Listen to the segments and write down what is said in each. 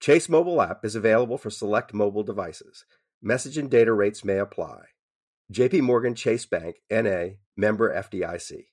Chase mobile app is available for select mobile devices. Message and data rates may apply. JP Morgan Chase Bank NA member FDIC.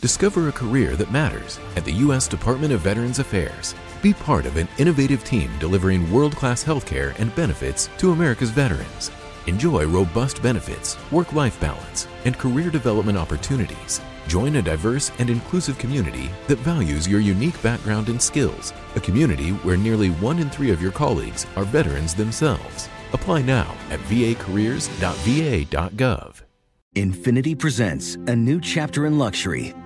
Discover a career that matters at the U.S. Department of Veterans Affairs. Be part of an innovative team delivering world class healthcare and benefits to America's veterans. Enjoy robust benefits, work life balance, and career development opportunities. Join a diverse and inclusive community that values your unique background and skills. A community where nearly one in three of your colleagues are veterans themselves. Apply now at vacareers.va.gov. Infiniti presents a new chapter in luxury,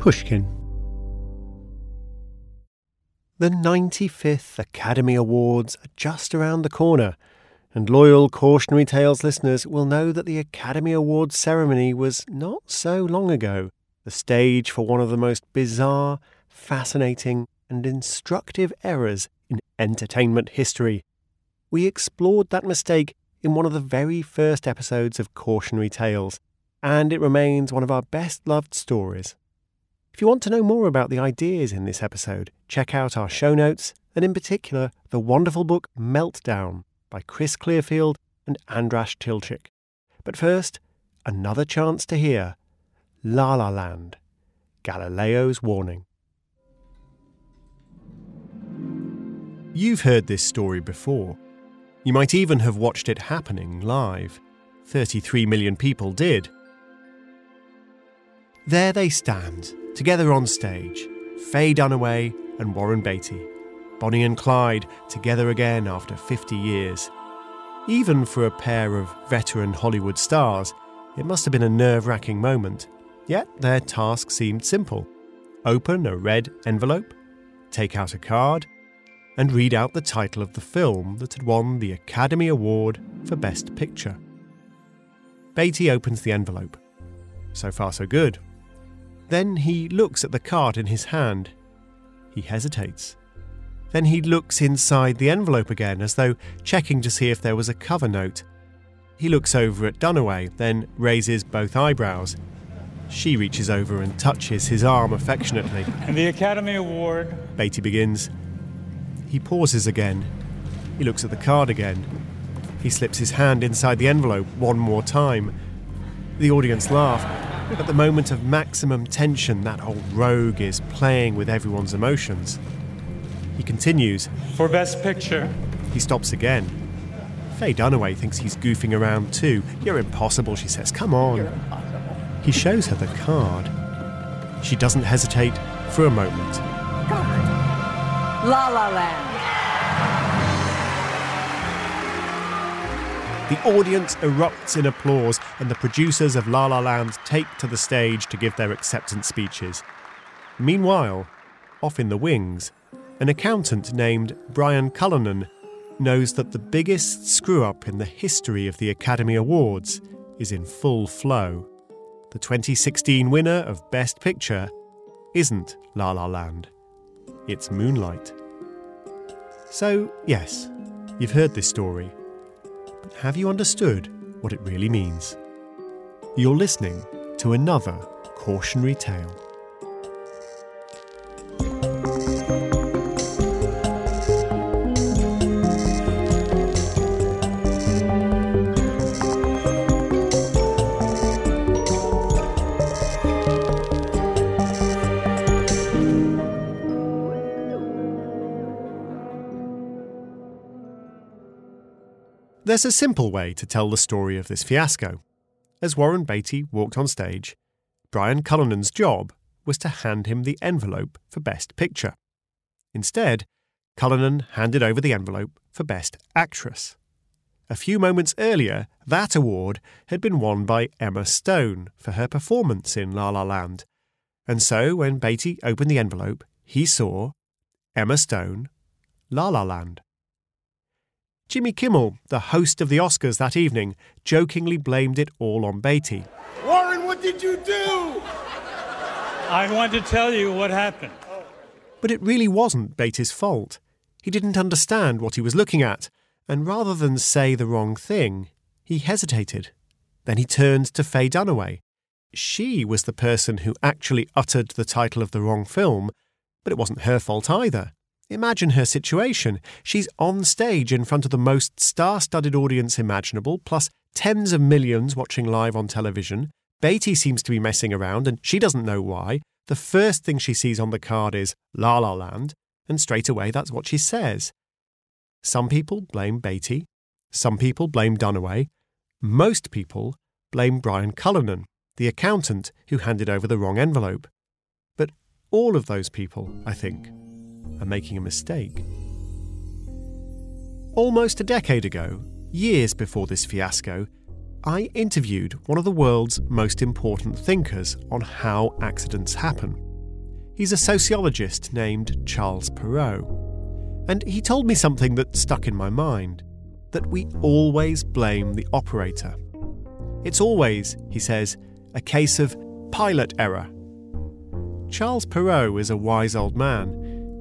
Pushkin. The 95th Academy Awards are just around the corner, and loyal Cautionary Tales listeners will know that the Academy Awards ceremony was not so long ago the stage for one of the most bizarre, fascinating, and instructive errors in entertainment history. We explored that mistake in one of the very first episodes of Cautionary Tales, and it remains one of our best loved stories. If you want to know more about the ideas in this episode, check out our show notes, and in particular, the wonderful book Meltdown by Chris Clearfield and Andras Tilcsik. But first, another chance to hear La La Land, Galileo's Warning. You've heard this story before. You might even have watched it happening live. 33 million people did. There they stand, together on stage Faye Dunaway and Warren Beatty. Bonnie and Clyde together again after 50 years. Even for a pair of veteran Hollywood stars, it must have been a nerve wracking moment. Yet their task seemed simple open a red envelope, take out a card, and read out the title of the film that had won the Academy Award for Best Picture. Beatty opens the envelope. So far, so good. Then he looks at the card in his hand. He hesitates. Then he looks inside the envelope again, as though checking to see if there was a cover note. He looks over at Dunaway, then raises both eyebrows. She reaches over and touches his arm affectionately. And the Academy Award. Beatty begins. He pauses again. He looks at the card again. He slips his hand inside the envelope one more time. The audience laugh. At the moment of maximum tension, that old rogue is playing with everyone's emotions. He continues. For Best Picture. He stops again. Faye Dunaway thinks he's goofing around too. You're impossible, she says. Come on. He shows her the card. She doesn't hesitate for a moment. La La Land. The audience erupts in applause, and the producers of La La Land take to the stage to give their acceptance speeches. Meanwhile, off in the wings, an accountant named Brian Cullinan knows that the biggest screw up in the history of the Academy Awards is in full flow. The 2016 winner of Best Picture isn't La La Land, it's Moonlight. So, yes, you've heard this story. Have you understood what it really means? You're listening to another cautionary tale. There's a simple way to tell the story of this fiasco. As Warren Beatty walked on stage, Brian Cullinan's job was to hand him the envelope for Best Picture. Instead, Cullinan handed over the envelope for Best Actress. A few moments earlier, that award had been won by Emma Stone for her performance in La La Land. And so, when Beatty opened the envelope, he saw Emma Stone, La La Land. Jimmy Kimmel, the host of the Oscars that evening, jokingly blamed it all on Beatty. Warren, what did you do? I want to tell you what happened. But it really wasn't Beatty's fault. He didn't understand what he was looking at, and rather than say the wrong thing, he hesitated. Then he turned to Faye Dunaway. She was the person who actually uttered the title of the wrong film, but it wasn't her fault either. Imagine her situation. She's on stage in front of the most star studded audience imaginable, plus tens of millions watching live on television. Beatty seems to be messing around, and she doesn't know why. The first thing she sees on the card is La La Land, and straight away that's what she says. Some people blame Beatty, some people blame Dunaway, most people blame Brian Cullinan, the accountant who handed over the wrong envelope. But all of those people, I think, are making a mistake. Almost a decade ago, years before this fiasco, I interviewed one of the world's most important thinkers on how accidents happen. He's a sociologist named Charles Perrow. And he told me something that stuck in my mind that we always blame the operator. It's always, he says, a case of pilot error. Charles Perrow is a wise old man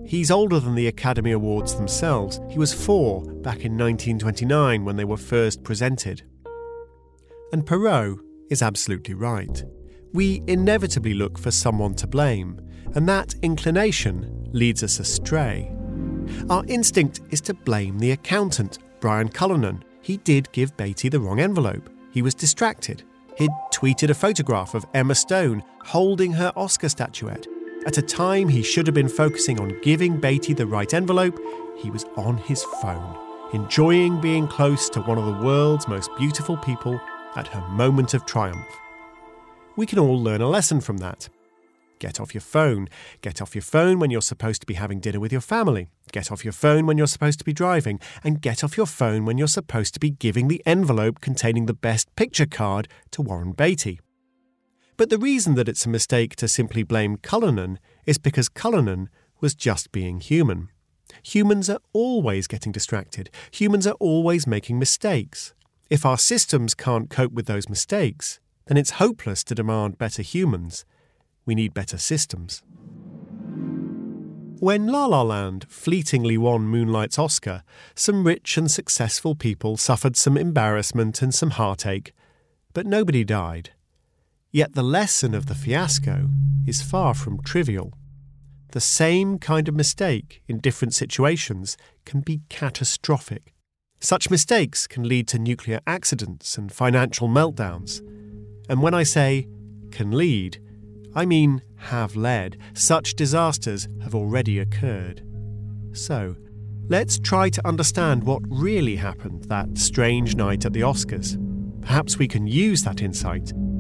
He's older than the Academy Awards themselves. He was four back in 1929 when they were first presented. And Perrow is absolutely right. We inevitably look for someone to blame, and that inclination leads us astray. Our instinct is to blame the accountant, Brian Cullinan. He did give Beatty the wrong envelope. He was distracted. He'd tweeted a photograph of Emma Stone holding her Oscar statuette at a time he should have been focusing on giving Beatty the right envelope, he was on his phone, enjoying being close to one of the world's most beautiful people at her moment of triumph. We can all learn a lesson from that. Get off your phone. Get off your phone when you're supposed to be having dinner with your family. Get off your phone when you're supposed to be driving. And get off your phone when you're supposed to be giving the envelope containing the best picture card to Warren Beatty. But the reason that it's a mistake to simply blame Cullinan is because Cullinan was just being human. Humans are always getting distracted. Humans are always making mistakes. If our systems can't cope with those mistakes, then it's hopeless to demand better humans. We need better systems. When La La Land fleetingly won Moonlight's Oscar, some rich and successful people suffered some embarrassment and some heartache, but nobody died. Yet the lesson of the fiasco is far from trivial. The same kind of mistake in different situations can be catastrophic. Such mistakes can lead to nuclear accidents and financial meltdowns. And when I say can lead, I mean have led. Such disasters have already occurred. So, let's try to understand what really happened that strange night at the Oscars. Perhaps we can use that insight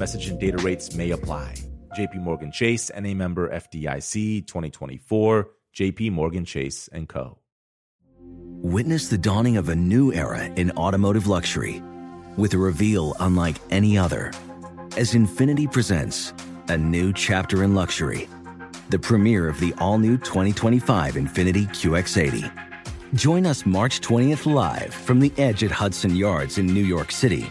Message and data rates may apply. JP Morgan Chase and a member FDIC 2024, JP Morgan Chase and Co. Witness the dawning of a new era in automotive luxury with a reveal unlike any other as Infiniti presents a new chapter in luxury, the premiere of the all-new 2025 Infiniti QX80. Join us March 20th live from the edge at Hudson Yards in New York City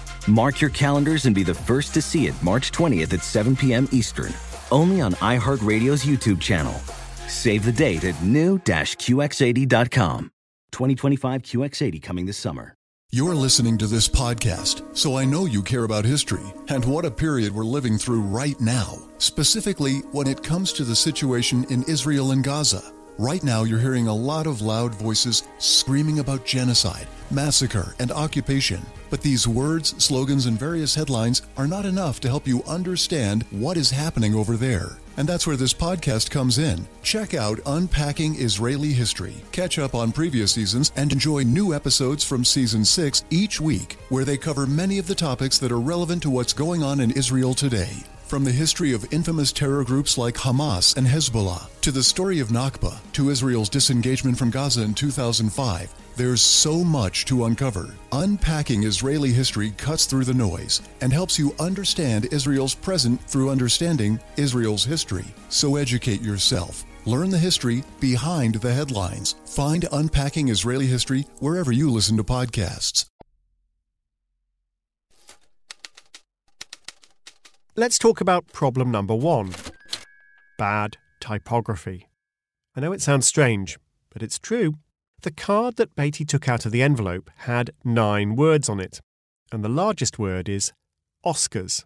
Mark your calendars and be the first to see it March 20th at 7 p.m. Eastern, only on iHeartRadio's YouTube channel. Save the date at new-QX80.com. 2025 QX80 coming this summer. You're listening to this podcast, so I know you care about history and what a period we're living through right now, specifically when it comes to the situation in Israel and Gaza. Right now, you're hearing a lot of loud voices screaming about genocide, massacre, and occupation. But these words, slogans, and various headlines are not enough to help you understand what is happening over there. And that's where this podcast comes in. Check out Unpacking Israeli History. Catch up on previous seasons and enjoy new episodes from season 6 each week, where they cover many of the topics that are relevant to what's going on in Israel today. From the history of infamous terror groups like Hamas and Hezbollah, to the story of Nakba, to Israel's disengagement from Gaza in 2005, there's so much to uncover. Unpacking Israeli history cuts through the noise and helps you understand Israel's present through understanding Israel's history. So educate yourself. Learn the history behind the headlines. Find Unpacking Israeli History wherever you listen to podcasts. Let's talk about problem number one bad typography. I know it sounds strange, but it's true. The card that Beatty took out of the envelope had nine words on it, and the largest word is Oscars.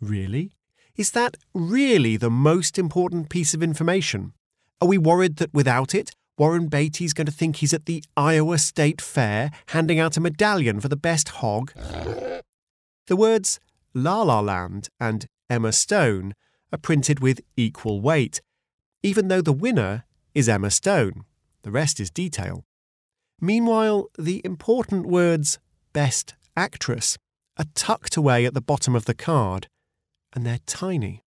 Really? Is that really the most important piece of information? Are we worried that without it, Warren Beatty's going to think he's at the Iowa State Fair handing out a medallion for the best hog? The words La La Land and Emma Stone are printed with equal weight, even though the winner is Emma Stone. The rest is detail. Meanwhile, the important words Best Actress are tucked away at the bottom of the card, and they're tiny.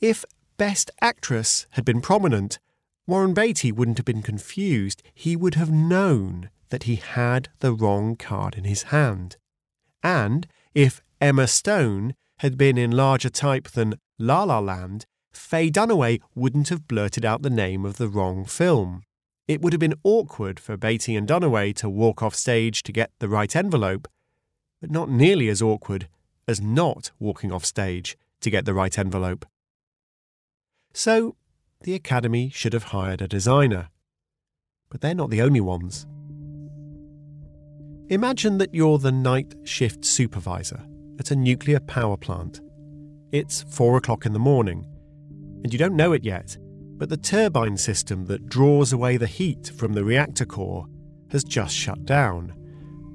If Best Actress had been prominent, Warren Beatty wouldn't have been confused. He would have known that he had the wrong card in his hand. And if Emma Stone had been in larger type than La La Land, Faye Dunaway wouldn't have blurted out the name of the wrong film. It would have been awkward for Beatty and Dunaway to walk off stage to get the right envelope, but not nearly as awkward as not walking off stage to get the right envelope. So, the Academy should have hired a designer. But they're not the only ones. Imagine that you're the night shift supervisor at a nuclear power plant. It's four o'clock in the morning, and you don't know it yet, but the turbine system that draws away the heat from the reactor core has just shut down.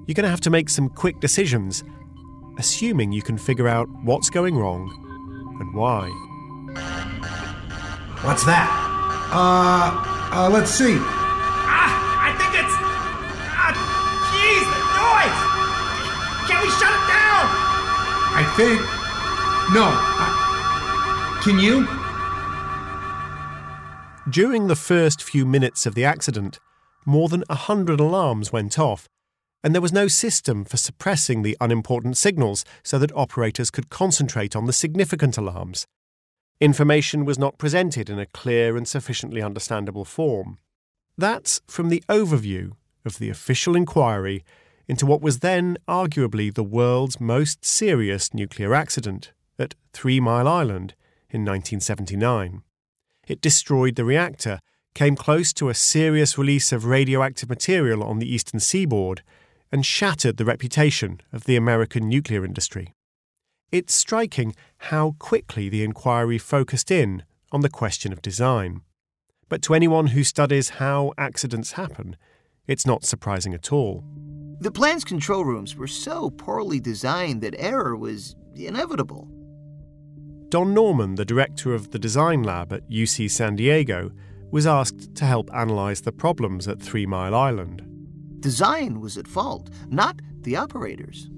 You're going to have to make some quick decisions, assuming you can figure out what's going wrong and why. What's that? Uh, uh, let's see. I think. No. I... Can you? During the first few minutes of the accident, more than a hundred alarms went off, and there was no system for suppressing the unimportant signals so that operators could concentrate on the significant alarms. Information was not presented in a clear and sufficiently understandable form. That's from the overview of the official inquiry into what was then arguably the world's most serious nuclear accident at Three Mile Island in 1979. It destroyed the reactor, came close to a serious release of radioactive material on the eastern seaboard, and shattered the reputation of the American nuclear industry. It's striking how quickly the inquiry focused in on the question of design. But to anyone who studies how accidents happen, it's not surprising at all. The plant's control rooms were so poorly designed that error was inevitable. Don Norman, the director of the design lab at UC San Diego, was asked to help analyse the problems at Three Mile Island. Design was at fault, not the operators.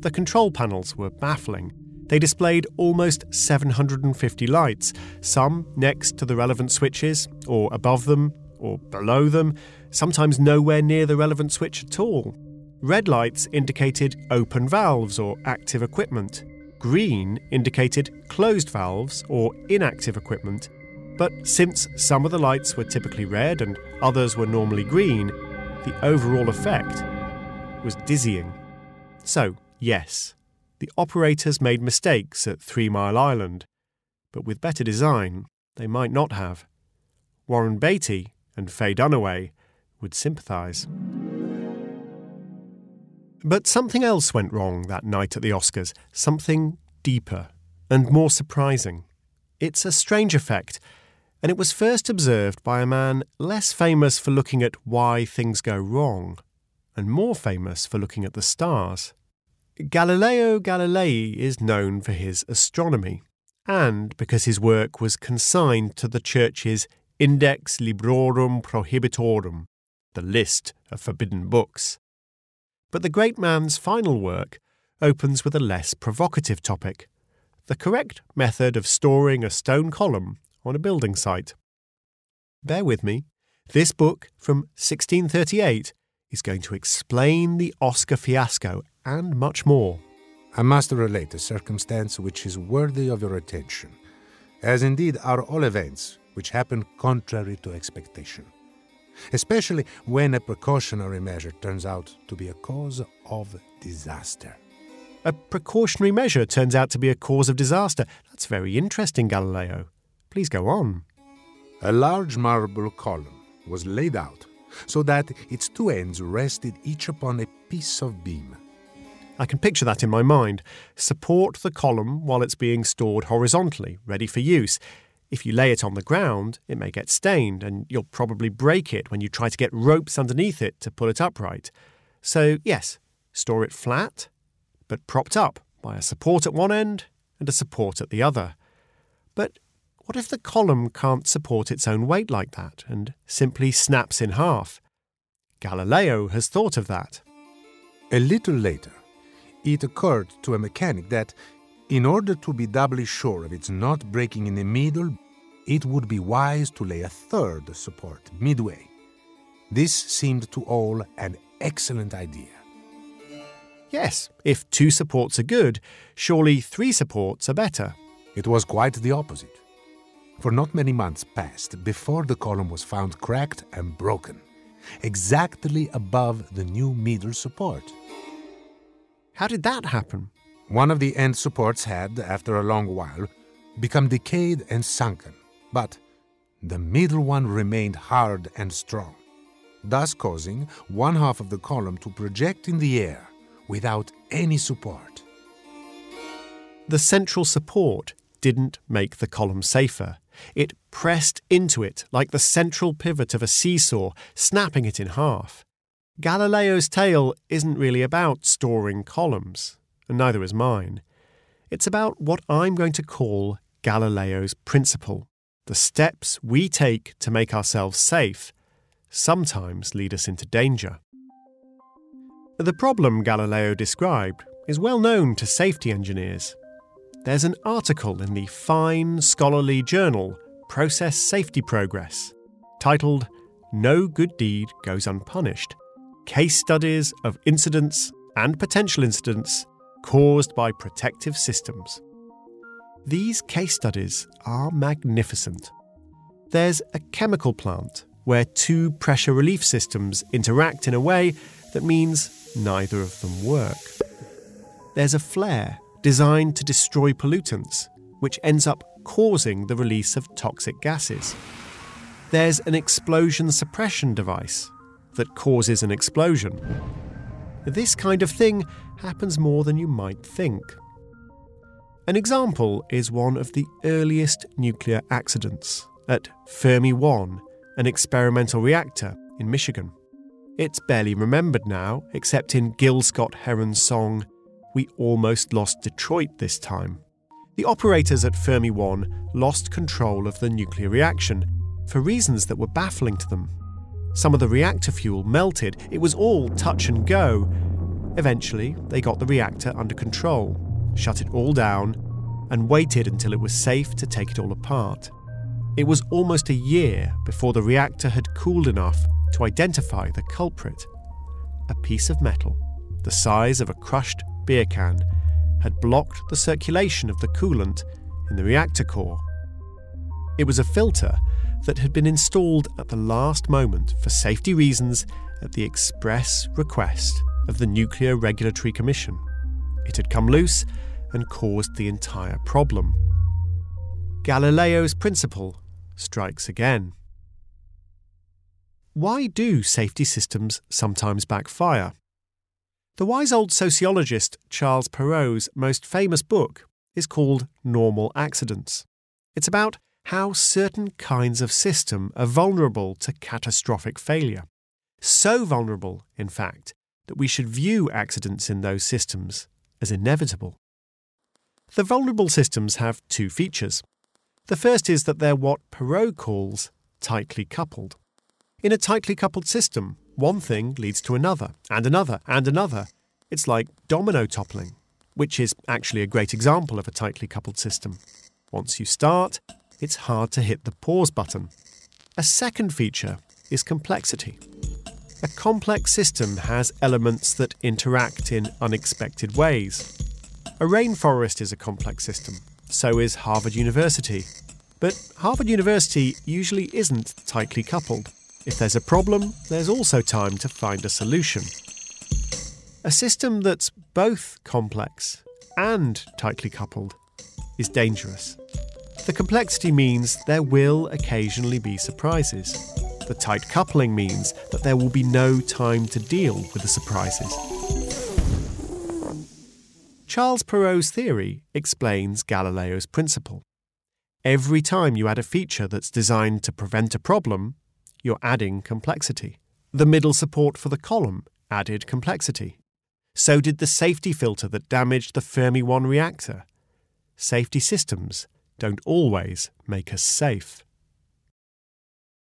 The control panels were baffling. They displayed almost 750 lights, some next to the relevant switches, or above them, or below them, sometimes nowhere near the relevant switch at all. Red lights indicated open valves or active equipment. Green indicated closed valves or inactive equipment. But since some of the lights were typically red and others were normally green, the overall effect was dizzying. So, yes, the operators made mistakes at Three Mile Island, but with better design, they might not have. Warren Beatty and Faye Dunaway would sympathise. But something else went wrong that night at the Oscars, something deeper and more surprising. It's a strange effect, and it was first observed by a man less famous for looking at why things go wrong, and more famous for looking at the stars. Galileo Galilei is known for his astronomy, and because his work was consigned to the Church's Index Librorum Prohibitorum, the list of forbidden books. But the great man's final work opens with a less provocative topic the correct method of storing a stone column on a building site. Bear with me. This book from 1638 is going to explain the Oscar fiasco and much more. I must relate a circumstance which is worthy of your attention, as indeed are all events which happen contrary to expectation, especially when a precautionary measure turns out to be a cause of disaster. A precautionary measure turns out to be a cause of disaster. That's very interesting, Galileo. Please go on. A large marble column was laid out so that its two ends rested each upon a piece of beam. I can picture that in my mind. Support the column while it's being stored horizontally, ready for use. If you lay it on the ground, it may get stained, and you'll probably break it when you try to get ropes underneath it to pull it upright. So, yes, store it flat, but propped up by a support at one end and a support at the other. But what if the column can't support its own weight like that and simply snaps in half? Galileo has thought of that. A little later, it occurred to a mechanic that, in order to be doubly sure of its not breaking in the middle, it would be wise to lay a third support midway. This seemed to all an excellent idea. Yes, if two supports are good, surely three supports are better. It was quite the opposite. For not many months passed before the column was found cracked and broken, exactly above the new middle support. How did that happen? One of the end supports had, after a long while, become decayed and sunken, but the middle one remained hard and strong, thus causing one half of the column to project in the air without any support. The central support didn't make the column safer. It pressed into it like the central pivot of a seesaw, snapping it in half. Galileo's tale isn't really about storing columns, and neither is mine. It's about what I'm going to call Galileo's principle. The steps we take to make ourselves safe sometimes lead us into danger. The problem Galileo described is well known to safety engineers. There's an article in the fine scholarly journal Process Safety Progress titled No Good Deed Goes Unpunished Case Studies of Incidents and Potential Incidents Caused by Protective Systems. These case studies are magnificent. There's a chemical plant where two pressure relief systems interact in a way that means neither of them work. There's a flare designed to destroy pollutants, which ends up causing the release of toxic gases. There's an explosion suppression device that causes an explosion. This kind of thing happens more than you might think. An example is one of the earliest nuclear accidents at Fermi 1, an experimental reactor in Michigan. It's barely remembered now, except in Gil Scott Heron's song, We Almost Lost Detroit This Time. The operators at Fermi 1 lost control of the nuclear reaction for reasons that were baffling to them. Some of the reactor fuel melted, it was all touch and go. Eventually, they got the reactor under control shut it all down, and waited until it was safe to take it all apart. It was almost a year before the reactor had cooled enough to identify the culprit. A piece of metal, the size of a crushed beer can, had blocked the circulation of the coolant in the reactor core. It was a filter that had been installed at the last moment for safety reasons at the express request of the Nuclear Regulatory Commission. It had come loose and caused the entire problem. Galileo's principle strikes again. Why do safety systems sometimes backfire? The wise old sociologist Charles Perrow's most famous book is called Normal Accidents. It's about how certain kinds of system are vulnerable to catastrophic failure. So vulnerable, in fact, that we should view accidents in those systems as inevitable. The vulnerable systems have two features. The first is that they're what Perrow calls tightly coupled. In a tightly coupled system, one thing leads to another, and another, and another. It's like domino toppling, which is actually a great example of a tightly coupled system. Once you start, it's hard to hit the pause button. A second feature is complexity. A complex system has elements that interact in unexpected ways. A rainforest is a complex system, so is Harvard University. But Harvard University usually isn't tightly coupled. If there's a problem, there's also time to find a solution. A system that's both complex and tightly coupled is dangerous. The complexity means there will occasionally be surprises. The tight coupling means that there will be no time to deal with the surprises. Charles Perrow's theory explains Galileo's principle. Every time you add a feature that's designed to prevent a problem, you're adding complexity. The middle support for the column added complexity. So did the safety filter that damaged the Fermi 1 reactor. Safety systems don't always make us safe.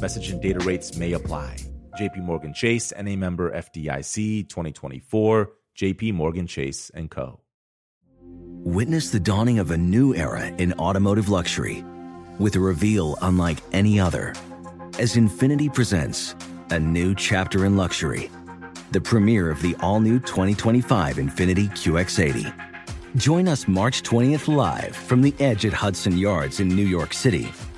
Message and data rates may apply. JP Morgan Chase and a member FDIC 2024, JP Morgan Chase and Co. Witness the dawning of a new era in automotive luxury with a reveal unlike any other as Infiniti presents a new chapter in luxury, the premiere of the all new 2025 Infiniti QX80. Join us March 20th live from the edge at Hudson Yards in New York City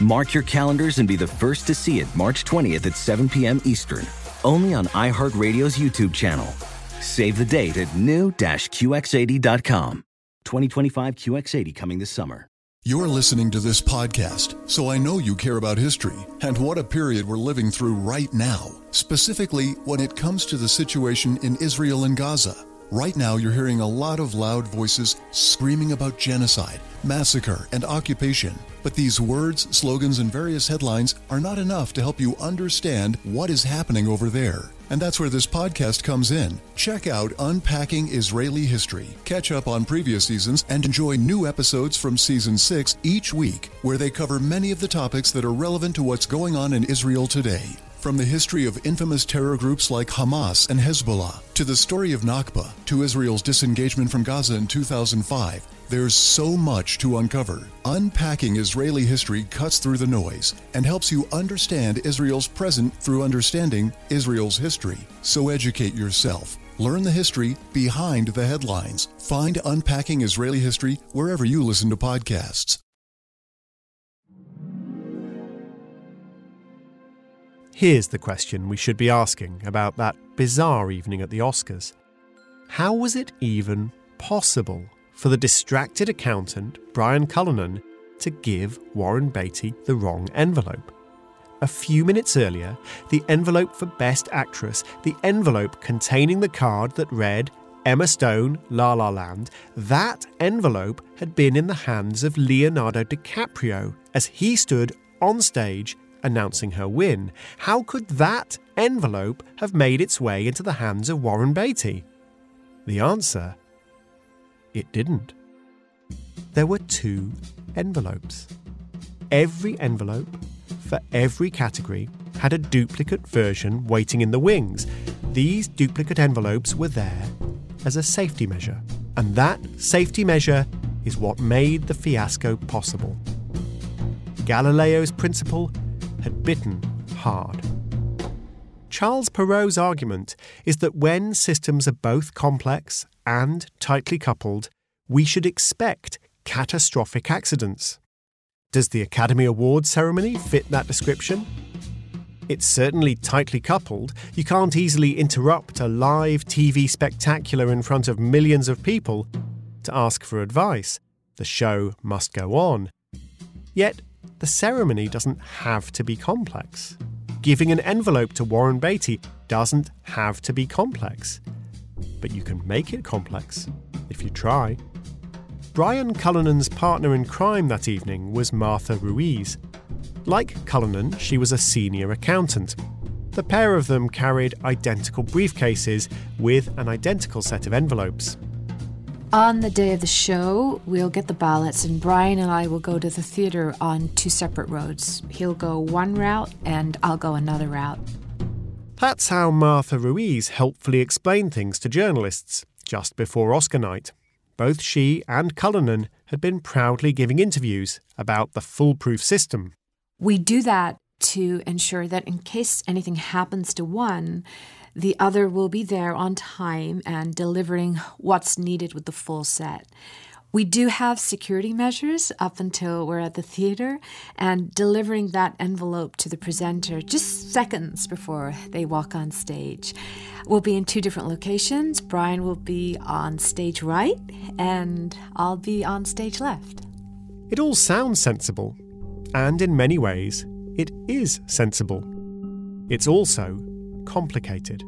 Mark your calendars and be the first to see it March 20th at 7 p.m. Eastern, only on iHeartRadio's YouTube channel. Save the date at new-QX80.com. 2025 QX80 coming this summer. You're listening to this podcast, so I know you care about history and what a period we're living through right now, specifically when it comes to the situation in Israel and Gaza. Right now, you're hearing a lot of loud voices screaming about genocide, massacre, and occupation. But these words, slogans, and various headlines are not enough to help you understand what is happening over there. And that's where this podcast comes in. Check out Unpacking Israeli History. Catch up on previous seasons and enjoy new episodes from season 6 each week, where they cover many of the topics that are relevant to what's going on in Israel today. From the history of infamous terror groups like Hamas and Hezbollah, to the story of Nakba, to Israel's disengagement from Gaza in 2005, there's so much to uncover. Unpacking Israeli history cuts through the noise and helps you understand Israel's present through understanding Israel's history. So educate yourself. Learn the history behind the headlines. Find Unpacking Israeli History wherever you listen to podcasts. Here's the question we should be asking about that bizarre evening at the Oscars. How was it even possible for the distracted accountant, Brian Cullinan, to give Warren Beatty the wrong envelope? A few minutes earlier, the envelope for Best Actress, the envelope containing the card that read Emma Stone, La La Land, that envelope had been in the hands of Leonardo DiCaprio as he stood on stage announcing her win. How could that envelope have made its way into the hands of Warren Beatty? The answer it didn't. There were two envelopes. Every envelope for every category had a duplicate version waiting in the wings. These duplicate envelopes were there as a safety measure, and that safety measure is what made the fiasco possible. Galileo's principle had bitten hard. Charles Perrow's argument is that when systems are both complex and tightly coupled, we should expect catastrophic accidents. Does the Academy Awards ceremony fit that description? It's certainly tightly coupled. You can't easily interrupt a live TV spectacular in front of millions of people to ask for advice. The show must go on. Yet, the ceremony doesn't have to be complex. Giving an envelope to Warren Beatty doesn't have to be complex. But you can make it complex if you try. Brian Cullinan's partner in crime that evening was Martha Ruiz. Like Cullinan, she was a senior accountant. The pair of them carried identical briefcases with an identical set of envelopes. On the day of the show, we'll get the ballots, and Brian and I will go to the theater on two separate roads. He'll go one route, and I'll go another route. That's how Martha Ruiz helpfully explained things to journalists just before Oscar night. Both she and Cullinan had been proudly giving interviews about the foolproof system. We do that to ensure that in case anything happens to one, the other will be there on time and delivering what's needed with the full set. We do have security measures up until we're at the theater and delivering that envelope to the presenter just seconds before they walk on stage. We'll be in two different locations. Brian will be on stage right and I'll be on stage left. It all sounds sensible, and in many ways, it is sensible. It's also complicated.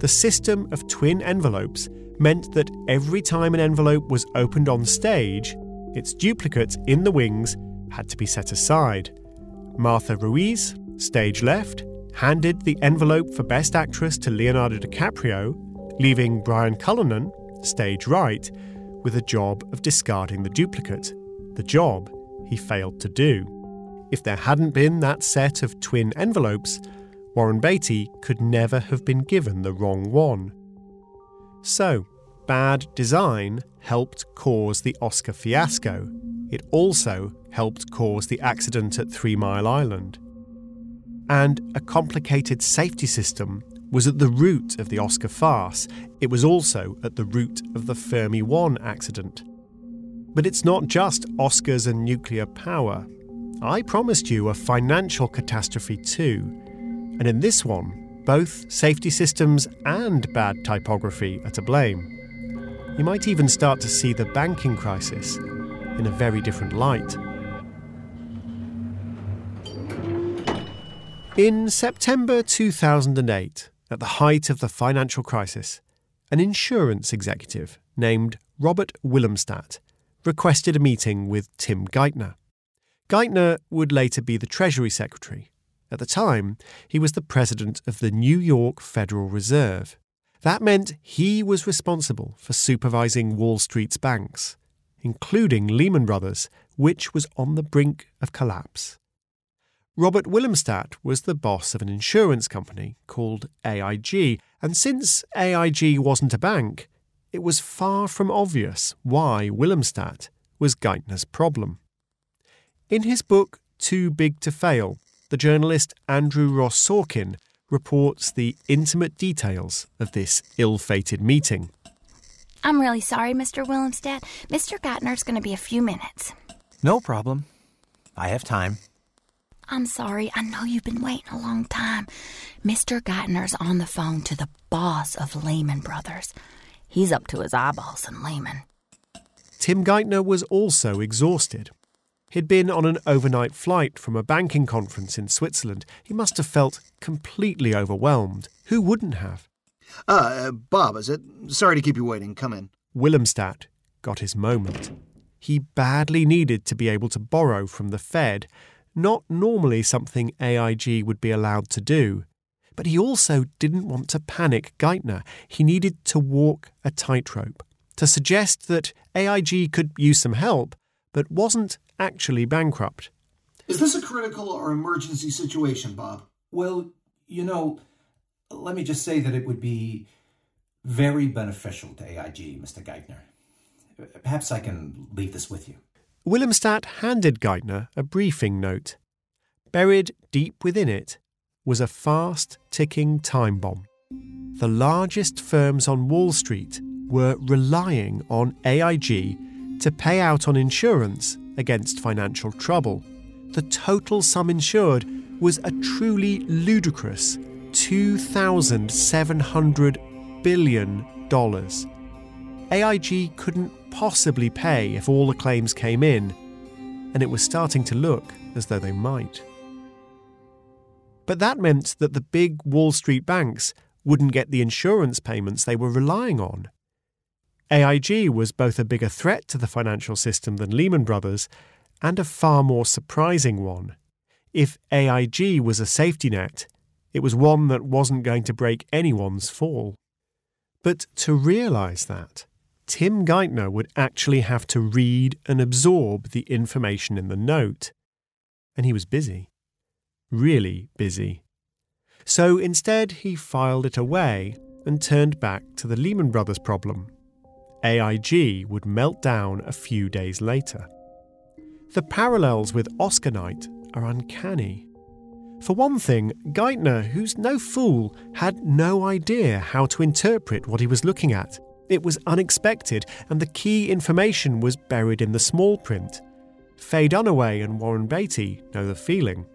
The system of twin envelopes meant that every time an envelope was opened on stage, its duplicate in the wings had to be set aside. Martha Ruiz, stage left, handed the envelope for Best Actress to Leonardo DiCaprio, leaving Brian Cullinan, stage right, with a job of discarding the duplicate, the job he failed to do. If there hadn't been that set of twin envelopes, Warren Beatty could never have been given the wrong one. So, bad design helped cause the Oscar fiasco. It also helped cause the accident at Three Mile Island. And a complicated safety system was at the root of the Oscar farce. It was also at the root of the Fermi 1 accident. But it's not just Oscars and nuclear power. I promised you a financial catastrophe too. And in this one, both safety systems and bad typography are to blame. You might even start to see the banking crisis in a very different light. In September 2008, at the height of the financial crisis, an insurance executive named Robert Willumstad requested a meeting with Tim Geithner. Geithner would later be the Treasury Secretary. At the time, he was the president of the New York Federal Reserve. That meant he was responsible for supervising Wall Street's banks, including Lehman Brothers, which was on the brink of collapse. Robert Willumstad was the boss of an insurance company called AIG, and since AIG wasn't a bank, it was far from obvious why Willumstad was Geithner's problem. In his book Too Big to Fail, the journalist Andrew Ross Sorkin reports the intimate details of this ill fated meeting. I'm really sorry, Mr. Willumstad. Mr. Geithner's going to be a few minutes. No problem. I have time. I'm sorry. I know you've been waiting a long time. Mr. Geithner's on the phone to the boss of Lehman Brothers. He's up to his eyeballs in Lehman. Tim Geithner was also exhausted. He'd been on an overnight flight from a banking conference in Switzerland. He must have felt completely overwhelmed. Who wouldn't have? Uh, Bob, is it? Sorry to keep you waiting. Come in. Willumstad got his moment. He badly needed to be able to borrow from the Fed, not normally something AIG would be allowed to do. But he also didn't want to panic Geithner. He needed to walk a tightrope, to suggest that AIG could use some help, but wasn't actually bankrupt. Is this a critical or emergency situation, Bob? Well, you know, let me just say that it would be very beneficial to AIG, Mr. Geithner. Perhaps I can leave this with you. Willumstad handed Geithner a briefing note. Buried deep within it was a fast ticking time bomb. The largest firms on Wall Street were relying on AIG to pay out on insurance against financial trouble. The total sum insured was a truly ludicrous $2,700 billion. AIG couldn't possibly pay if all the claims came in, and it was starting to look as though they might. But that meant that the big Wall Street banks wouldn't get the insurance payments they were relying on. AIG was both a bigger threat to the financial system than Lehman Brothers and a far more surprising one. If AIG was a safety net, it was one that wasn't going to break anyone's fall. But to realise that, Tim Geithner would actually have to read and absorb the information in the note. And he was busy. Really busy. So instead, he filed it away and turned back to the Lehman Brothers problem. AIG would melt down a few days later. The parallels with Oscar Night are uncanny. For one thing, Geithner, who's no fool, had no idea how to interpret what he was looking at. It was unexpected, and the key information was buried in the small print. Faye Dunaway and Warren Beatty know the feeling.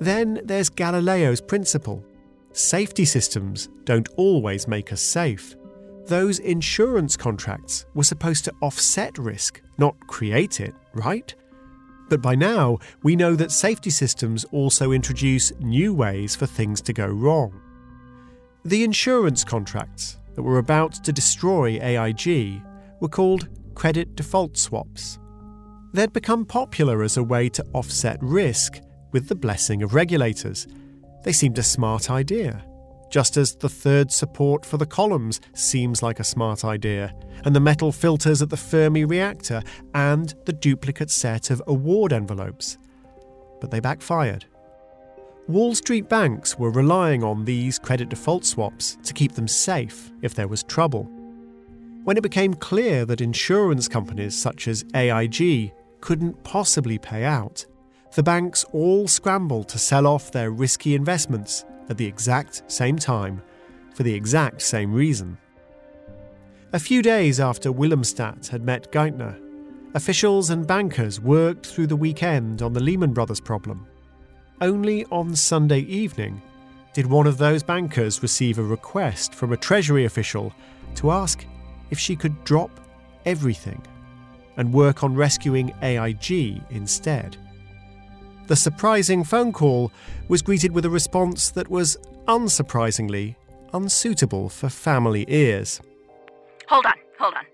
Then there's Galileo's principle safety systems don't always make us safe. Those insurance contracts were supposed to offset risk, not create it, right? But by now, we know that safety systems also introduce new ways for things to go wrong. The insurance contracts that were about to destroy AIG were called credit default swaps. They'd become popular as a way to offset risk with the blessing of regulators. They seemed a smart idea, just as the third support for the columns seems like a smart idea, and the metal filters at the Fermi reactor, and the duplicate set of award envelopes. But they backfired. Wall Street banks were relying on these credit default swaps to keep them safe if there was trouble. When it became clear that insurance companies such as AIG couldn't possibly pay out, the banks all scrambled to sell off their risky investments at the exact same time for the exact same reason. A few days after Willumstad had met Geithner, officials and bankers worked through the weekend on the Lehman Brothers problem. Only on Sunday evening did one of those bankers receive a request from a Treasury official to ask if she could drop everything and work on rescuing AIG instead. The surprising phone call was greeted with a response that was, unsurprisingly, unsuitable for family ears. Hold on, hold on.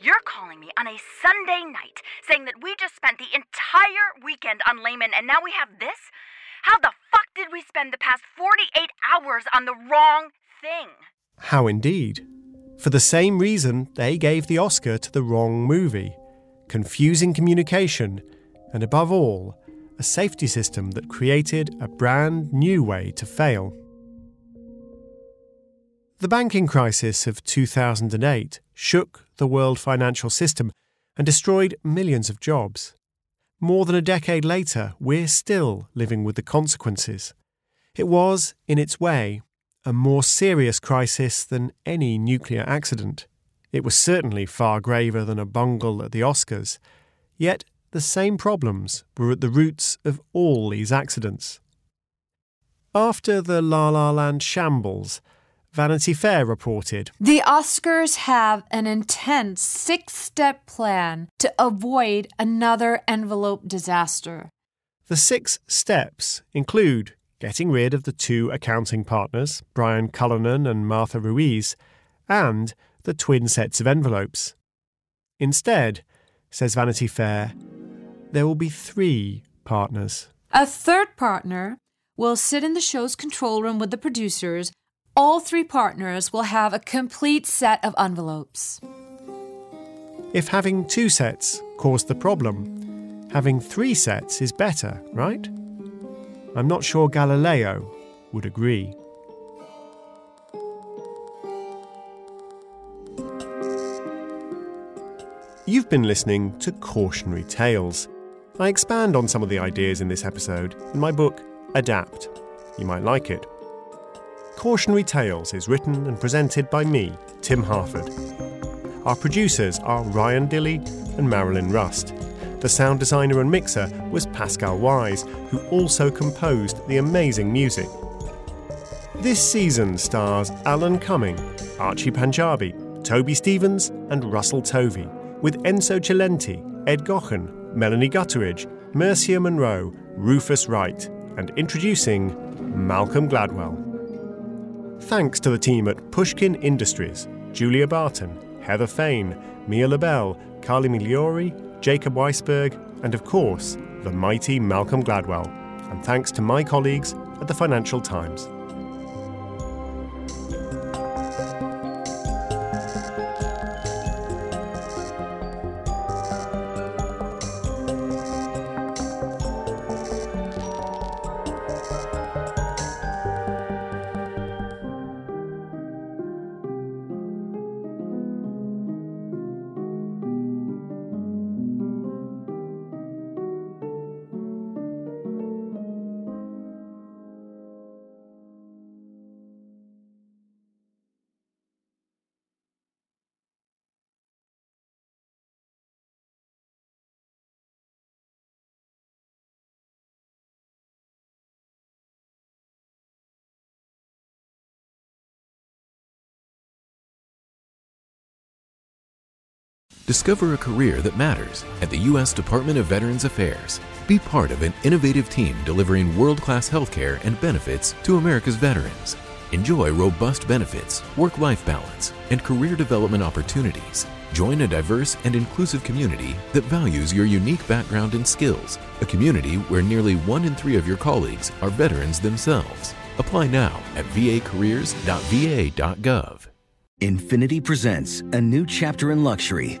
You're calling me on a Sunday night saying that we just spent the entire weekend on Lehman and now we have this? How the fuck did we spend the past 48 hours on the wrong thing? How indeed. For the same reason they gave the Oscar to the wrong movie confusing communication, and above all, a safety system that created a brand new way to fail. The banking crisis of 2008 shook the world financial system and destroyed millions of jobs. More than a decade later, we're still living with the consequences. It was, in its way, a more serious crisis than any nuclear accident. It was certainly far graver than a bungle at the Oscars. Yet the same problems were at the roots of all these accidents. After the La La Land shambles, Vanity Fair reported The Oscars have an intense six step plan to avoid another envelope disaster. The six steps include getting rid of the two accounting partners, Brian Cullinan and Martha Ruiz, and the twin sets of envelopes. Instead, says Vanity Fair, there will be three partners. A third partner will sit in the show's control room with the producers. All three partners will have a complete set of envelopes. If having two sets caused the problem, having three sets is better, right? I'm not sure Galileo would agree. You've been listening to Cautionary Tales. I expand on some of the ideas in this episode in my book, Adapt. You might like it. Cautionary Tales is written and presented by me, Tim Harford. Our producers are Ryan Dilley and Marilyn Rust. The sound designer and mixer was Pascal Wyse, who also composed the amazing music. This season stars Alan Cumming, Archie Panjabi, Toby Stephens, and Russell Tovey with Enzo Cilenti, Ed Gochen, Melanie Gutteridge, Mercia Monroe, Rufus Wright, and introducing Malcolm Gladwell. Thanks to the team at Pushkin Industries, Julia Barton, Heather Fain, Mia LaBelle, Carly Migliori, Jacob Weisberg, and of course, the mighty Malcolm Gladwell. And thanks to my colleagues at the Financial Times. Discover a career that matters at the U.S. Department of Veterans Affairs. Be part of an innovative team delivering world class healthcare and benefits to America's veterans. Enjoy robust benefits, work life balance, and career development opportunities. Join a diverse and inclusive community that values your unique background and skills, a community where nearly one in three of your colleagues are veterans themselves. Apply now at vacareers.va.gov. Infiniti presents a new chapter in luxury,